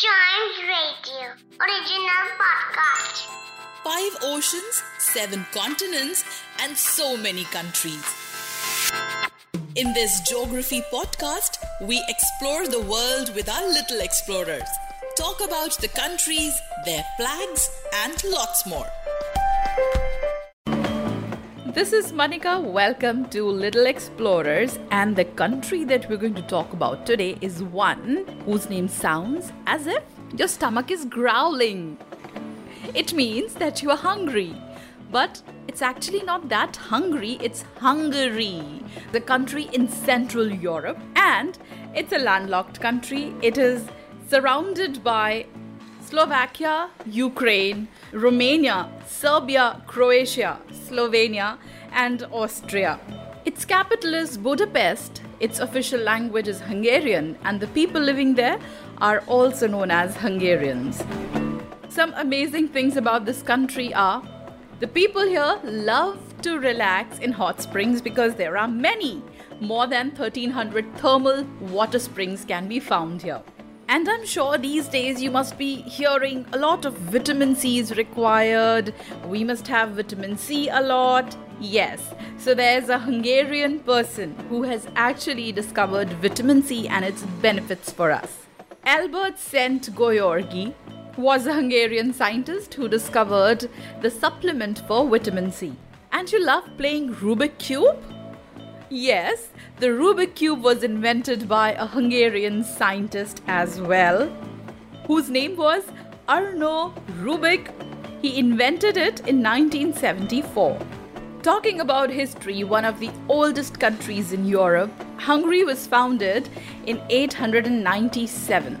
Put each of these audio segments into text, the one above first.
Chimes Radio, original podcast. Five oceans, seven continents, and so many countries. In this geography podcast, we explore the world with our little explorers, talk about the countries, their flags, and lots more. This is Manika. Welcome to Little Explorers. And the country that we're going to talk about today is one whose name sounds as if your stomach is growling. It means that you are hungry. But it's actually not that hungry, it's Hungary, the country in Central Europe. And it's a landlocked country. It is surrounded by Slovakia, Ukraine, Romania, Serbia, Croatia, Slovenia, and Austria. Its capital is Budapest. Its official language is Hungarian, and the people living there are also known as Hungarians. Some amazing things about this country are the people here love to relax in hot springs because there are many. More than 1300 thermal water springs can be found here. And I'm sure these days you must be hearing a lot of vitamin C is required. We must have vitamin C a lot. Yes, so there's a Hungarian person who has actually discovered vitamin C and its benefits for us. Albert Szent Györgyi was a Hungarian scientist who discovered the supplement for vitamin C. And you love playing Rubik Cube? Yes, the Rubik Cube was invented by a Hungarian scientist as well, whose name was Arno Rubik. He invented it in 1974. Talking about history, one of the oldest countries in Europe, Hungary was founded in 897.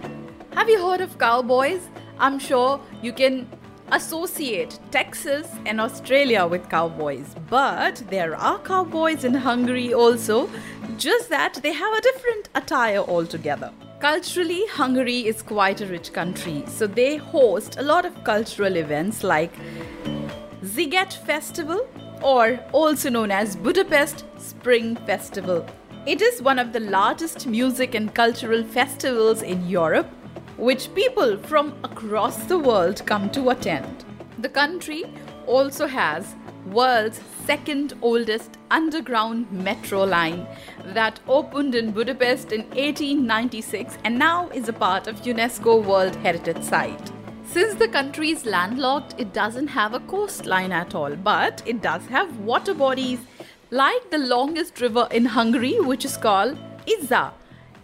Have you heard of cowboys? I'm sure you can associate Texas and Australia with cowboys, but there are cowboys in Hungary also, just that they have a different attire altogether. Culturally, Hungary is quite a rich country, so they host a lot of cultural events like Sziget Festival, or also known as Budapest Spring Festival. It is one of the largest music and cultural festivals in Europe which people from across the world come to attend. The country also has world's second oldest underground metro line that opened in Budapest in 1896 and now is a part of UNESCO World Heritage Site. Since the country is landlocked, it doesn't have a coastline at all, but it does have water bodies like the longest river in Hungary, which is called Iza,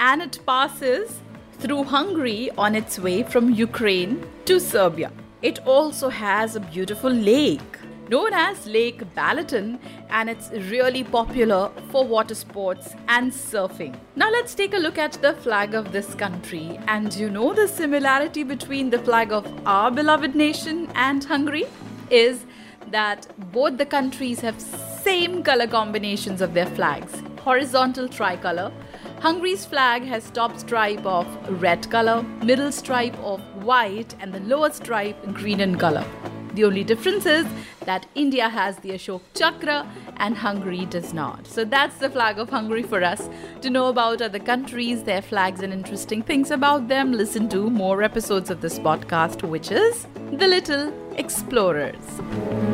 and it passes through Hungary on its way from Ukraine to Serbia. It also has a beautiful lake known as Lake Balaton and it's really popular for water sports and surfing. Now let's take a look at the flag of this country and you know the similarity between the flag of our beloved nation and Hungary is that both the countries have same color combinations of their flags horizontal tricolor Hungary's flag has top stripe of red color, middle stripe of white, and the lower stripe green in color. The only difference is that India has the Ashok Chakra and Hungary does not. So that's the flag of Hungary for us. To know about other countries, their flags, and interesting things about them, listen to more episodes of this podcast, which is The Little Explorers.